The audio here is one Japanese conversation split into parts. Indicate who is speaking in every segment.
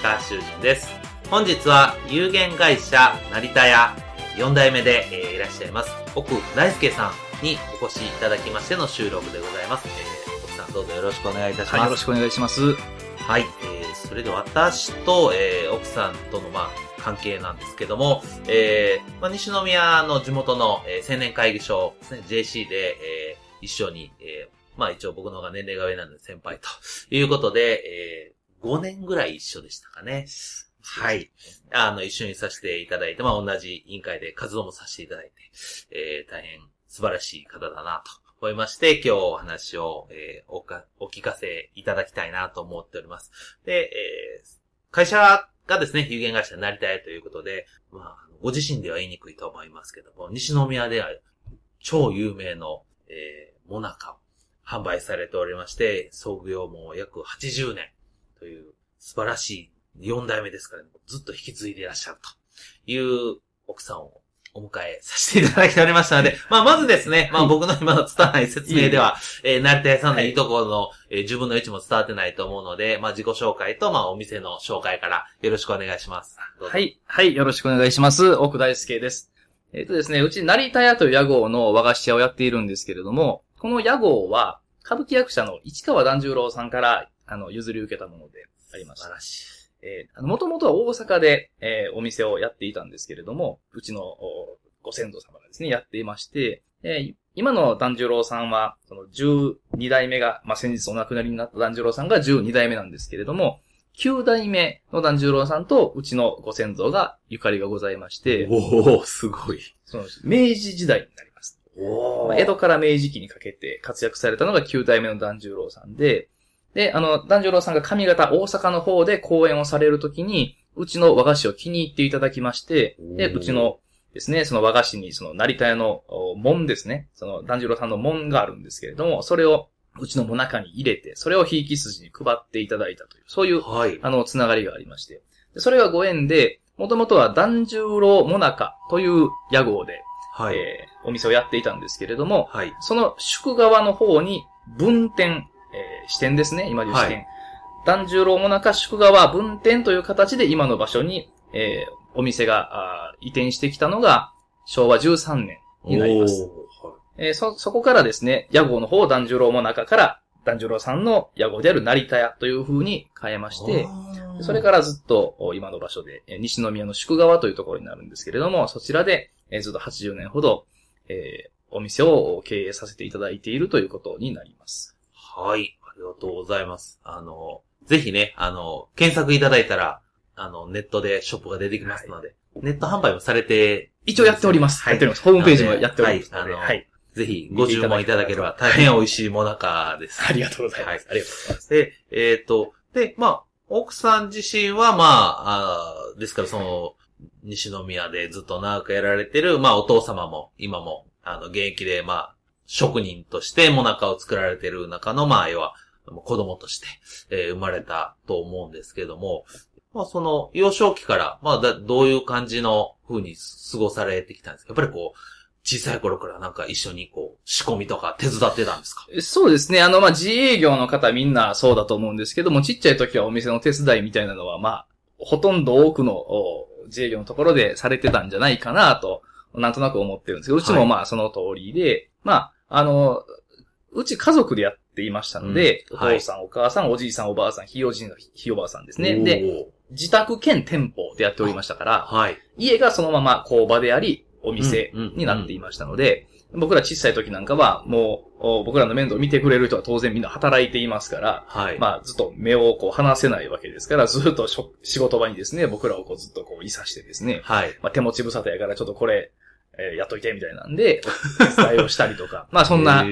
Speaker 1: 高橋修人です。本日は有限会社成田屋4代目で、えー、いらっしゃいます奥大輔さんにお越しいただきましての収録でございます。えー、奥さんどうぞよろしくお願いいたします。はい、
Speaker 2: よろしくお願いします。
Speaker 1: はい、えー、それで私と、えー、奥さんとの、まあ、関係なんですけども、えー、まあ、西宮の地元の、えー、青年会議所ね、JC で、えー、一緒に、えー、まあ一応僕の方が年齢が上なんで先輩ということで、えー、5年ぐらい一緒でしたかね。はい。あの、一緒にさせていただいて、まあ同じ委員会で活動もさせていただいて、えー、大変素晴らしい方だなと思いまして、今日お話を、えー、おか、お聞かせいただきたいなと思っております。で、えー、会社がですね、有限会社になりたいということで、まあ、ご自身では言いにくいと思いますけども、西宮では超有名の、えー、モナカを販売されておりまして、創業も約80年という素晴らしい4代目ですから、ね、ずっと引き継いでいらっしゃると。いう奥さんをお迎えさせていただいておりましたので、まあ、まずですね、まあ、僕の今の伝わない説明では、えー、成田屋さんのい。いところの、えー、自分の位置も伝わってないと思うので、まあ、自己紹介と、まあ、お店の紹介からよろしくお願いします。
Speaker 2: はい、はい、よろしくお願いします。奥大輔です。えっ、ー、とですね、うち成田屋という屋号の和菓子屋をやっているんですけれども、この屋号は、歌舞伎役者の市川團十郎さんから、あの、譲り受けたものでありました。素晴らしい。えー、もともとは大阪で、えー、お店をやっていたんですけれども、うちのご先祖様がですね、やっていまして、えー、今の團十郎さんは、その12代目が、まあ、先日お亡くなりになった團十郎さんが12代目なんですけれども、9代目の團十郎さんとうちのご先祖がゆかりがございまして、
Speaker 1: おおすごい。
Speaker 2: その明治時代になります。まあ、江戸から明治期にかけて活躍されたのが9代目の團十郎さんで、で、あの、團十郎さんが上方、大阪の方で講演をされるときに、うちの和菓子を気に入っていただきまして、で、うちのですね、その和菓子に、その成田屋の門ですね、その團十郎さんの門があるんですけれども、それをうちのも中に入れて、それをひいき筋に配っていただいたという、そういう、はい、あの、つながりがありまして、それがご縁で、もともとは團十郎もなかという屋号で、はい、えー、お店をやっていたんですけれども、はい、その宿側の方に分店、えー、支店ですね、今でいう支店。團十郎もなか宿側分店という形で今の場所に、えー、お店が移転してきたのが昭和13年になります。はい、えー、そ、そこからですね、屋号の方、團十郎もなかから、團十郎さんの屋号である成田屋という風に変えまして、それからずっと今の場所で、西宮の宿川というところになるんですけれども、そちらで、えー、ずっと80年ほど、えー、お店を経営させていただいているということになります。
Speaker 1: はい。ありがとうございます。あの、ぜひね、あの、検索いただいたら、あの、ネットでショップが出てきますので、はい、ネット販売もされて、
Speaker 2: 一応やっております。はい。やっております。ホームページもやっております。はい。あの、
Speaker 1: はい。ぜひご注文いただければ大変美味しいもなかです。
Speaker 2: ありがとうございます。はい。ありがとうございます。
Speaker 1: で、えっ、ー、と、で、まあ、奥さん自身は、まあ、あですからその、西宮でずっと長くやられてる、まあお父様も今も、あの、現役で、まあ、職人としてもなかを作られてる中の、まあ、要は、子供として、えー、生まれたと思うんですけども、まあ、その、幼少期から、まあだ、どういう感じの風に過ごされてきたんですか？やっぱりこう、小さい頃からなんか一緒にこう、仕込みとか手伝ってたんですか？
Speaker 2: そうですね。あの、まあ、自営業の方みんなそうだと思うんですけども、ちっちゃい時はお店の手伝いみたいなのは、まあ、ほとんど多くの自営業のところでされてたんじゃないかなと、なんとなく思ってるんですけど、うちもまあその通りで、はい、まあ、あの、うち家族でやっていましたので、うん、お父さん、お母さん、おじいさん、おばあさん、ひいおじいひいおばあさんですね。で、自宅兼店舗でやっておりましたから、
Speaker 1: はい。
Speaker 2: 家がそのまま工場であり、お店になっていましたので、僕ら小さい時なんかは、もう、お僕らの面倒を見てくれる人は当然みんな働いていますから、
Speaker 1: はい。
Speaker 2: まあ、ずっと目をこう離せないわけですから、ずっとしょ仕事場にですね、僕らをこうずっとこう、いさしてですね、
Speaker 1: はい。
Speaker 2: まあ、手持ち無沙汰やからちょっとこれ、えーやっといてみたいなんで、伝いをしたりとか、まあそんな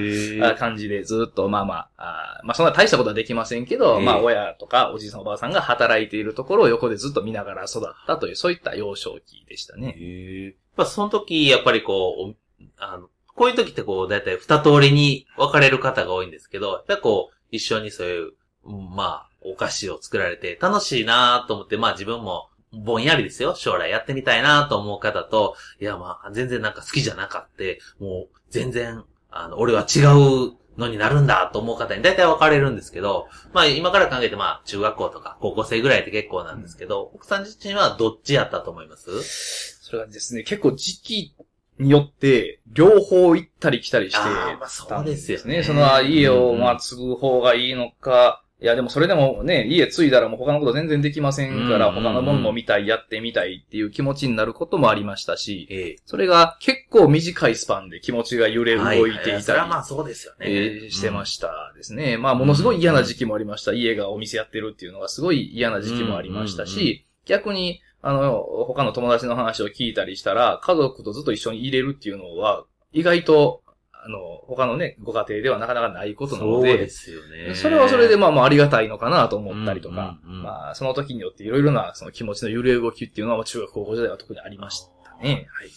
Speaker 2: 感じでずっとまあまあ、あーまあそんな大したことはできませんけど、
Speaker 1: ええ
Speaker 2: まあ親とかおじいさんおばあさんが働いているところを横でずっと見ながら育ったという、そういった幼少期でしたね。
Speaker 1: へえ。やっぱその時、やっぱりこう、おあの、こういう時ってこう、だいたい二通りに分かれる方が多いんですけど、やっぱりこう、一緒にそういう、うんまあ、お菓子を作られて楽しいなと思って、まあ自分も、ぼんやりですよ。将来やってみたいなと思う方と、いやまあ、全然なんか好きじゃなかって、もう、全然、あの、俺は違うのになるんだと思う方に大体分かれるんですけど、まあ今から考えてまあ、中学校とか高校生ぐらいって結構なんですけど、奥さん自身はどっちやったと思います？
Speaker 2: それがですね、結構時期によって、両方行ったり来たりして
Speaker 1: あーまあそうですよね。
Speaker 2: その家を、
Speaker 1: うん
Speaker 2: まあ、継ぐ方がいいのか、いや、でもそれでもね、家継いだらもう他のこと全然できませんから、
Speaker 1: うん
Speaker 2: 他のものも見たい、やってみたいっていう気持ちになることもありましたし、
Speaker 1: ええ。
Speaker 2: それが結構短いスパンで気持ちが揺れ動いていたり
Speaker 1: はまあそうですよね。
Speaker 2: えーしてましたですね。まあ、ものすごい嫌な時期もありました。家がお店やってるっていうのがすごい嫌な時期もありましたし、逆に、あの、他の友達の話を聞いたりしたら、家族とずっと一緒に入れるっていうのは、意外と、あの、他のね、ご家庭ではなかなかないことなので、
Speaker 1: そうですよね。
Speaker 2: それはそれでまあまあありがたいのかなと思ったりとか、
Speaker 1: うんうんうん
Speaker 2: まあその時によっていろいろなその気持ちの揺れ動きっていうのは中学高校時代は特にありましたね。はい。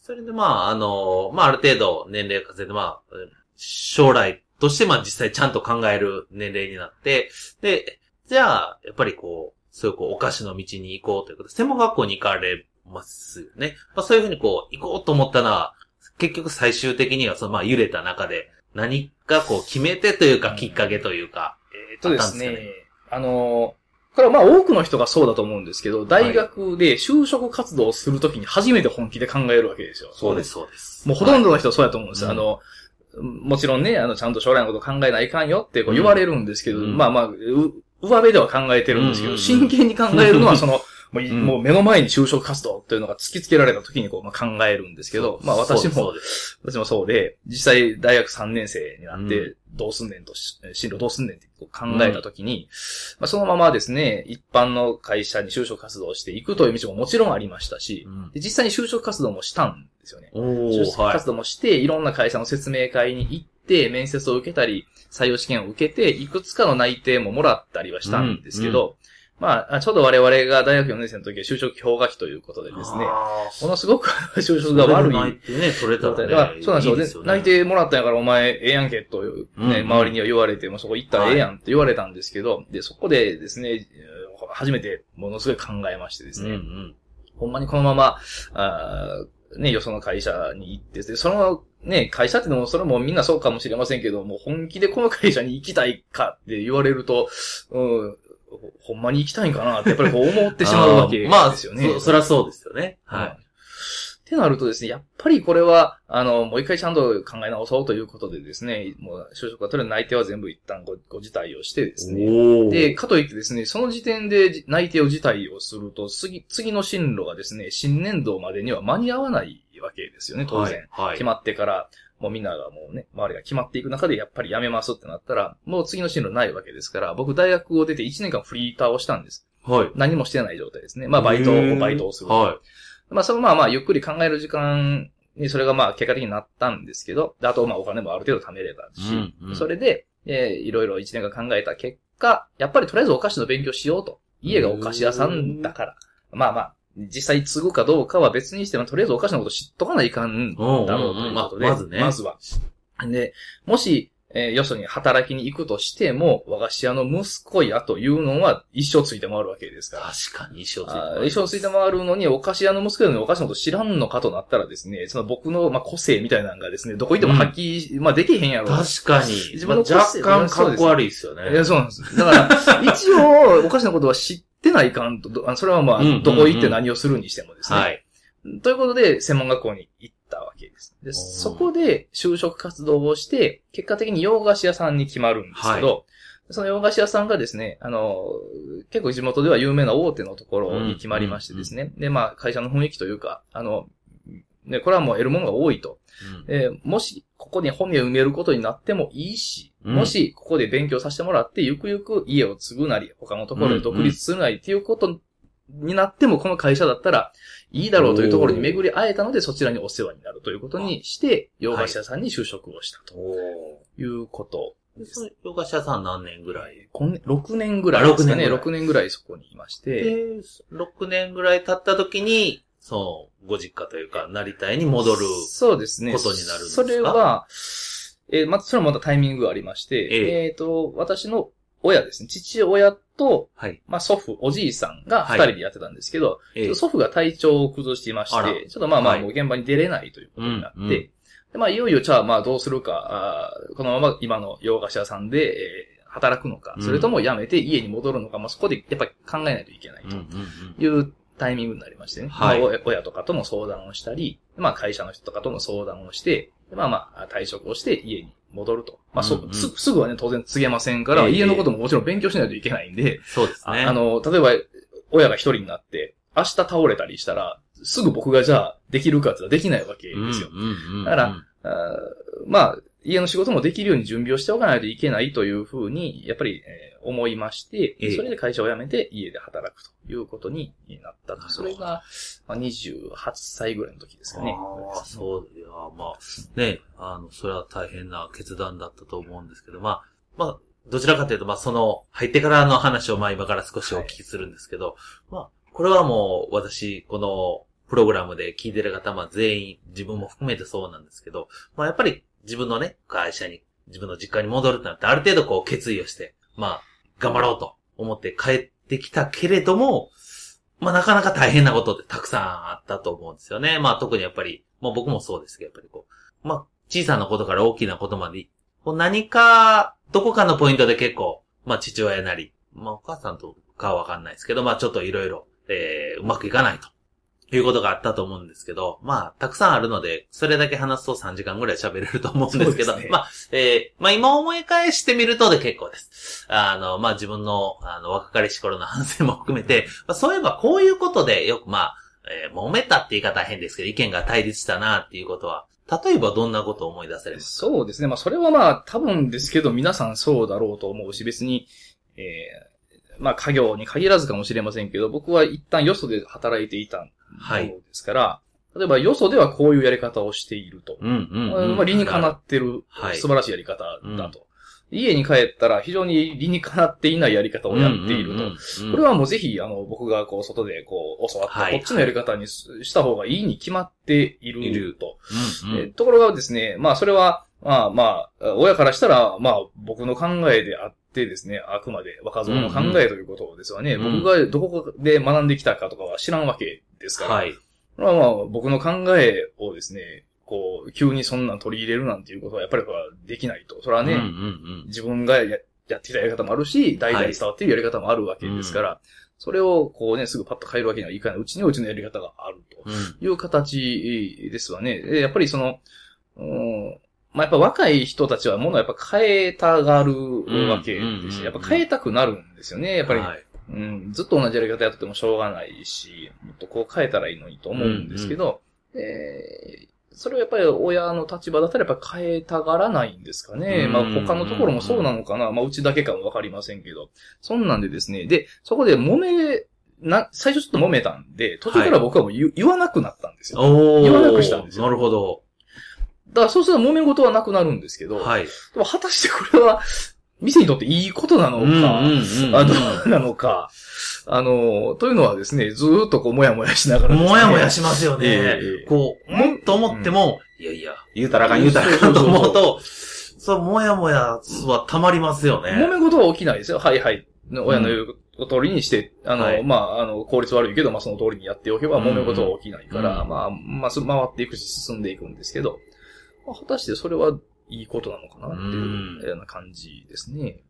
Speaker 1: それでまあ、あの、まあある程度年齢を重ねて、まあ、将来としてまあ実際ちゃんと考える年齢になって、で、じゃあ、やっぱりこう、そういうこう、お菓子の道に行こうということで、専門学校に行かれますよね。まあそういうふうにこう、行こうと思ったのは、結局最終的にはそのまあ揺れた中で、何かこう決めてというか、きっかけというか、
Speaker 2: えっとですね
Speaker 1: あ
Speaker 2: の、これはまあ多くの人がそうだと思うんですけど、大学で就職活動をするときに初めて本気で考えるわけですよ。
Speaker 1: そうです、そうです。
Speaker 2: もうほとんどの人はそうやと思うんですよ。
Speaker 1: はい
Speaker 2: あの、もちろんね、あの、ちゃんと将来のこと考えないかんよってこう言われるんですけど、
Speaker 1: うん
Speaker 2: まあまあ、う上辺では考えてるんですけど、
Speaker 1: うんうんうん
Speaker 2: 真剣に考えるのはその、もうもう目の前に就職活動というのが突きつけられた時にこう、まあ、考えるんですけど、まあ私も。私もそうで、実際大学3年生になっ
Speaker 1: う
Speaker 2: て、どうすんねんとし、進路どうすんねんってこう考えたときに、まあ、そのままですね、一般の会社に就職活動をしていくという道ももちろんありましたし、
Speaker 1: うん
Speaker 2: で実際に就職活動もしたんですよね。
Speaker 1: お
Speaker 2: 就職活。動もして、いろんな会社の説明会に行って、面接を受けたり、採用試験を受けて、いくつかの内定ももらったりはしたんですけど、まあ、ちょうど我々が大学4年生の時は就職氷河期ということでですね、ものすごく 就職が悪い。
Speaker 1: 内定ね、取れたら
Speaker 2: そうなんですよ。内定もらったんやからお前ええやんけと、ね、
Speaker 1: うんうん。
Speaker 2: 周りには言われて、もうそこ行ったらええやんって言われたんですけど、で、そこでですね、えー初めてものすごい考えましてですね、
Speaker 1: うんうん。
Speaker 2: ほんまにこのまま、あーね、よその会社に行って、でそのね、会社ってのも、それもみんなそうかもしれませんけど、もう本気でこの会社に行きたいかって言われると、うん、ほほんまに行きたいんかなってやっぱりこう思ってしまうわけ ですよね。
Speaker 1: そ、そりゃそうですよね。
Speaker 2: は。
Speaker 1: はい
Speaker 2: ってなるとですね、やっぱりこれは、あの、もう一回ちゃんと考え直そうということでですね、もう就職が取れる内定は全部一旦ごご辞退をしてですね。で、かといってですね、その時点でじ内定を辞退をすると、次、次の進路がですね、新年度までには間に合わないわけですよね、当然。
Speaker 1: はい。はい
Speaker 2: 決まってから、もうみんながもうね、周りが決まっていく中でやっぱり辞めますってなったら、もう次の進路ないわけですから、僕大学を出て1年間フリーターをしたんです。
Speaker 1: はい。
Speaker 2: 何もしてない状態ですね。まあバイト
Speaker 1: へー
Speaker 2: バイトをする。
Speaker 1: は
Speaker 2: まあ、そのまあまあ、ゆっくり考える時間にそれがまあ、結果的になったんですけど、であとまあ、お金もある程度貯めれたし、
Speaker 1: うんうん
Speaker 2: それで、えーいろいろ一年間考えた結果、やっぱりとりあえずお菓子の勉強しようと。家がお菓子屋さんだから。まあまあ、実際継ぐかどうかは別にしても、とりあえずお菓子のこと知っとかないかんだろうということで、
Speaker 1: うんうんうんままずね
Speaker 2: まずは。で、もし、えーよそに働きに行くとしても、和菓子屋の息子やというのは一生ついて回るわけです
Speaker 1: い。
Speaker 2: から。
Speaker 1: 確かに一生ついて
Speaker 2: あ
Speaker 1: ます
Speaker 2: ー衣装ついて回るのに、お菓子屋の息子やのにお菓子のこと知らんのかとなったらですね、その僕の、まあ、個性みたいなのがですね、どこ行っても発揮、まあ、できへんやろ。
Speaker 1: 確かに。
Speaker 2: 自分の個
Speaker 1: まあ
Speaker 2: 性
Speaker 1: 若干かっこ悪いですよね。
Speaker 2: いや、そうなんです。だから、一応、お菓子のことは知ってないかんと、それはまあどこ行って何をするにしてもですね。
Speaker 1: はい。
Speaker 2: ということで、専門学校に行ったわけです。で、そこで就職活動をして、結果的に洋菓子屋さんに決まるんですけど、その洋菓子屋さんがですね、あの、結構地元では有名な大手のところに決まりましてですね。で、まあ、会社の雰囲気というか、あの、ね、これはもう得るものが多いと。
Speaker 1: うん
Speaker 2: えーもし、ここに本名を埋めることになってもいいし、
Speaker 1: うん
Speaker 2: もし、ここで勉強させてもらって、ゆくゆく家を継ぐなり、他のところで独立するなりっていうことになっても、この会社だったらいいだろうというところに巡り会えたので、そちらにお世話になるということにして、洋菓子屋さんに就職をしたと。い。うこと
Speaker 1: でその洋菓子屋さん何年ぐらい？
Speaker 2: 今年6年ぐらいですかね。
Speaker 1: あ6
Speaker 2: 6年ぐらいそこにいまして、
Speaker 1: で、6年ぐらい経った時に、その、ご実家というか、成田に戻る。
Speaker 2: そうですね。
Speaker 1: ことになるんですか？
Speaker 2: それは、えーまた、それもまたタイミングがありまして、
Speaker 1: え
Speaker 2: えっ、と、私の親ですね。父親と、
Speaker 1: はい。
Speaker 2: まあ、祖父、おじいさんが
Speaker 1: はい
Speaker 2: 二人でやってたんですけど、
Speaker 1: ええ
Speaker 2: 祖父が体調を崩していまして、ちょっとまあまあ、
Speaker 1: はい
Speaker 2: もう現場に出れないということになって、
Speaker 1: うんうん
Speaker 2: でまあ、いよいよ、じゃあまあ、どうするか、あーこのまま今の洋菓子屋さんで、えー働くのか、
Speaker 1: うん
Speaker 2: それとも辞めて家に戻るのか、まあ、そこでやっぱり考えないといけないと
Speaker 1: うん。
Speaker 2: いうタイミングになりましてね。
Speaker 1: はい
Speaker 2: まあ親親とかとも相談をしたり、まあ会社の人とかとも相談をして、でまあまあ退職をして家に戻ると。まあそ、
Speaker 1: うんうん
Speaker 2: すすぐはね、当然告げませんから、
Speaker 1: ええ
Speaker 2: 家のことももちろん勉強しないといけないんで、
Speaker 1: そうですね。
Speaker 2: ああ、の、例えば、親が一人になって、明日倒れたりしたら、すぐ僕がじゃあできるかって言ったらできないわけですよ。だからまあ、家の仕事もできるように準備をしておかないといけないというふうに、やっぱり、えー思いまして
Speaker 1: ええ、
Speaker 2: それで会社を辞めて家で働くということになったと。それが、まあ、28歳ぐらいの時ですかね。
Speaker 1: ああ、そう、いや、まあ、ね、あの、それは大変な決断だったと思うんですけど、まあ、まあ、どちらかというと、まあ、その、入ってからの話を、まあ、今から少しお聞きするんですけど、まあ、これはもう、私、この、プログラムで聞いてる方、まあ、全員、自分も含めてそうなんですけど、まあ、やっぱり、自分のね、会社に、自分の実家に戻るってなって、ある程度こう、決意をして、まあ、頑張ろうと思って帰ってきたけれども、まあなかなか大変なことってたくさんあったと思うんですよね。まあ特にやっぱり、まあ僕もそうですけど、やっぱりこう、まあ小さなことから大きなことまで、こう何か、どこかのポイントで結構、まあ父親なり、まあお母さんとかはわかんないですけど、まあちょっといろいろ、えー、うまくいかないと。いうことがあったと思うんですけど、まあ、たくさんあるので、それだけ話すと3時間ぐらい喋れると思うんですけど、
Speaker 2: ね
Speaker 1: まあ、えー、まあ今思い返してみるとで結構です。あの、まあ自分の、あの、若かりし頃の反省も含めて、まあそういえばこういうことでよくまあ、えー揉めたって言い方は変ですけど、意見が対立したなっていうことは、例えばどんなことを思い出せれます？
Speaker 2: そうですね。まあ、それはまあ、多分ですけど、皆さんそうだろうと思うし、別に、えーまあ、家業に限らずかもしれませんけど、僕は一旦よそで働いていたものですから、例えばよそではこういうやり方をしていると。
Speaker 1: うんうん、うん。
Speaker 2: まあ、理にかなってる、
Speaker 1: はい
Speaker 2: 素晴らしいやり方だと。家に帰ったら非常に理にかなっていないやり方をやっていると。
Speaker 1: と
Speaker 2: これはもうぜひ、あの、僕がこう、外でこう、教わった、
Speaker 1: はい
Speaker 2: こっちのやり方にすした方がいいに決まっていると。
Speaker 1: うんうん
Speaker 2: えーところがですね、まあ、それは、まあまあ、親からしたら、まあ、僕の考えであってですね、あくまで若造の考えということですわね。
Speaker 1: うんうん
Speaker 2: 僕がどこで学んできたかとかは知らんわけですから。
Speaker 1: はい。
Speaker 2: これはまあ、僕の考えをですね、こう、急にそんなん取り入れるなんていうことは、やっぱりできないと。それはね、
Speaker 1: うんうん
Speaker 2: 自分がややってきたやり方もあるし、代々伝わっているやり方もあるわけですから、それをこうね、すぐパッと変えるわけにはいかない。うちにはうちのやり方があると
Speaker 1: うん。
Speaker 2: いう形ですわね。でやっぱりその、うんまあ、やっぱ若い人たちはものをやっぱ変えたがるわけですし、
Speaker 1: うん
Speaker 2: やっぱ変えたくなるんですよね。やっぱり、
Speaker 1: はい
Speaker 2: うん、ずっと同じやり方やっててもしょうがないし、もっとこう変えたらいいのにと思うんですけど、えーそれはやっぱり親の立場だったらやっぱ変えたがらないんですかね。
Speaker 1: うん
Speaker 2: まあ他のところもそうなのかな。まあうちだけかもわかりませんけど。そんなんでですね。で、そこで揉め、な、最初ちょっと揉めたんで、途中から僕はもう言,、言わなくなったんですよ。言わなくしたんですよ
Speaker 1: なるほど。
Speaker 2: だからそうすると揉め事はなくなるんですけど、
Speaker 1: はい。
Speaker 2: でも果たしてこれは、店にとっていいことなのか、
Speaker 1: うんうんうん
Speaker 2: あどうなのか、あの、というのはですね、ずーっとこう、もやもやしながらね、
Speaker 1: もやもやしますよね。
Speaker 2: ええ
Speaker 1: こう、もっと思っても、いやいや、言うたらあかん、言うたらあかんと思うと、そう、もやもやは溜まりますよね。
Speaker 2: 揉め事は起きないですよ。はいはい。親の言う通りにして、あの、
Speaker 1: はい。
Speaker 2: まあ、あの、効率悪いけど、まあ、その通りにやっておけば、
Speaker 1: うん。
Speaker 2: 揉め事は起きないから、
Speaker 1: うん。
Speaker 2: まあ、まあ、す回っていくし、進んでいくんですけど、まあ、果たしてそれはいいことなのかなって
Speaker 1: うん
Speaker 2: いうような感じですね。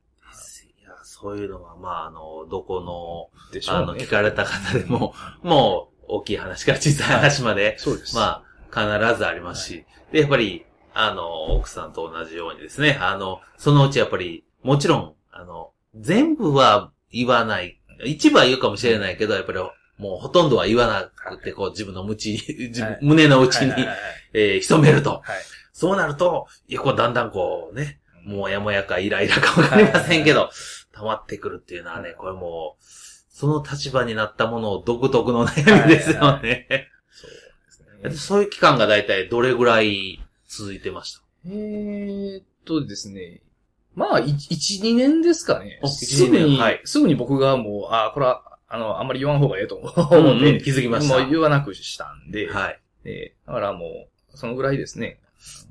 Speaker 1: いや、そういうのは、まあ、あの、どこの、あの。聞かれた方でも、もう、大きい話から小さい話まで、
Speaker 2: そうです。
Speaker 1: まあ、必ずありますし、で、やっぱり、あの、奥さんと同じようにですね、あの、そのうちやっぱり、もちろん、あの、全部は言わない。一部は言うかもしれないけど、やっぱりもうほとんどは言わなくて、こう自分の無知
Speaker 2: はい
Speaker 1: 胸の内に、
Speaker 2: はいはいはい
Speaker 1: えー潜めると。
Speaker 2: はい。
Speaker 1: そうなると、いや、こうだんだんこうね、もやもやかイライラかわかりませんけど、溜まってくるっていうのはね、これもう、その立場になったものを独特の悩みですよね。
Speaker 2: そうですね。
Speaker 1: そういう期間がだいたいどれぐらい続いてました？
Speaker 2: えーっとですね。まあ、1、2年ですかね。
Speaker 1: お
Speaker 2: すぐに、
Speaker 1: はい
Speaker 2: すぐに僕がもう、あこれは、あの、あんまり言わん方がええと思
Speaker 1: うんうん
Speaker 2: うで、
Speaker 1: 気づきました
Speaker 2: もう言わなくしたんで、
Speaker 1: はい。
Speaker 2: えーだからもう、そのぐらいですね。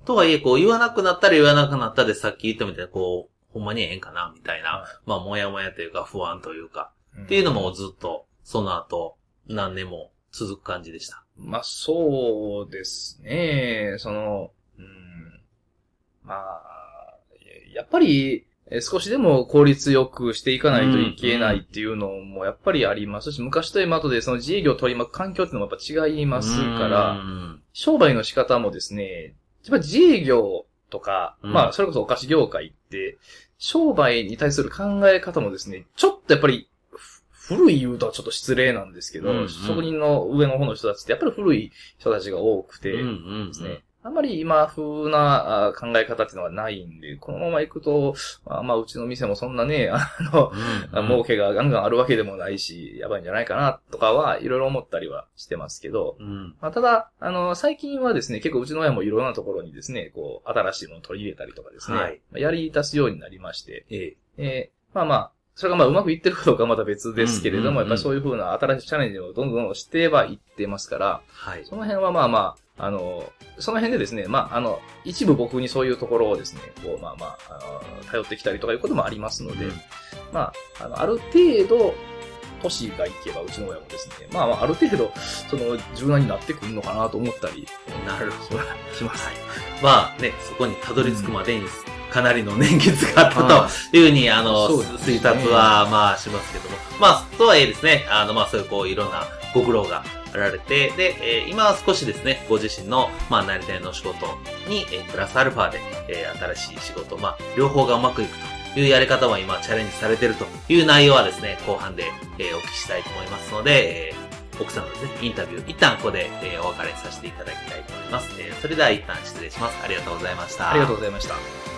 Speaker 1: とはいえ、こう言わなくなったら言わなくなったでさっき言ったみたいな、こう、ほんまにええんかなみたいな、
Speaker 2: は
Speaker 1: まあ、もやもやというか不安というか、
Speaker 2: い
Speaker 1: っていうのもずっと、その後、何年も続く感じでした。
Speaker 2: まあ、そうですね。その、うん、まあ、やっぱり、え少しでも効率よくしていかないといけないっていうのもやっぱりありますし、昔と今とでその自営業を取り巻く環境っていうのもやっぱ違いますか
Speaker 1: う
Speaker 2: ら、
Speaker 1: ん。
Speaker 2: 商売の仕方もですね、やっぱ自営業とか、
Speaker 1: うん
Speaker 2: まあ、それこそお菓子業界って、商売に対する考え方もですね、ちょっとやっぱり、ふ古い言うとはちょっと失礼なんですけど、
Speaker 1: うんうん
Speaker 2: 職人の上の方の人たちってやっぱり古い人たちが多くて、
Speaker 1: うんうん
Speaker 2: ですね。あんまり今風なあ考え方っていうのがないんで、このまま行くと、まあ、まあ、うちの店もそんなね、あの、
Speaker 1: うんうん
Speaker 2: 儲けがガンガンあるわけでもないし、やばいんじゃないかな、とかはいろいろ思ったりはしてますけど、
Speaker 1: うん
Speaker 2: まあ、ただ、あの、最近はですね、結構うちの親もいろんなところにですね、こう、新しいものを取り入れたりとかですね、
Speaker 1: はい
Speaker 2: まあやり出すようになりまして、
Speaker 1: ええ。
Speaker 2: えーまあまあ、それがまあうまくいってるかどうかはまた別ですけれども、やっぱりそういう風な新しいチャレンジをどんどんしてはいってますから、
Speaker 1: はい。
Speaker 2: その辺はまあまあ、あの、その辺でですね、まあ、あの、一部僕にそういうところをですね、こう、まあまあ、あの頼ってきたりとかいうこともありますので、
Speaker 1: うん
Speaker 2: まあ、あの、ある程度、年がいけば、うちの親もですね、まあまあ、ある程度、その、柔軟になってくるのかなと思ったり、
Speaker 1: なるほど。
Speaker 2: します。
Speaker 1: まあね、そこにたどり着くまでに、かなりの年月があった
Speaker 2: は
Speaker 1: というふうに、あの、推察は、まあ、しますけども。まあ、とはいえですね、あの、まあ、そういう、こう、いろんなご苦労があられて、で、えー今は少しですね、ご自身の、まあ、なりたいの仕事に、えープラスアルファで、えー新しい仕事、まあ、両方がうまくいくというやり方は今、チャレンジされているという内容はですね、後半で、えーお聞きしたいと思いますので、えー奥さんのですね、インタビュー、一旦ここで、えーお別れさせていただきたいと思います。えーそれでは一旦失礼します。ありがとうございました。
Speaker 2: ありがとうございました。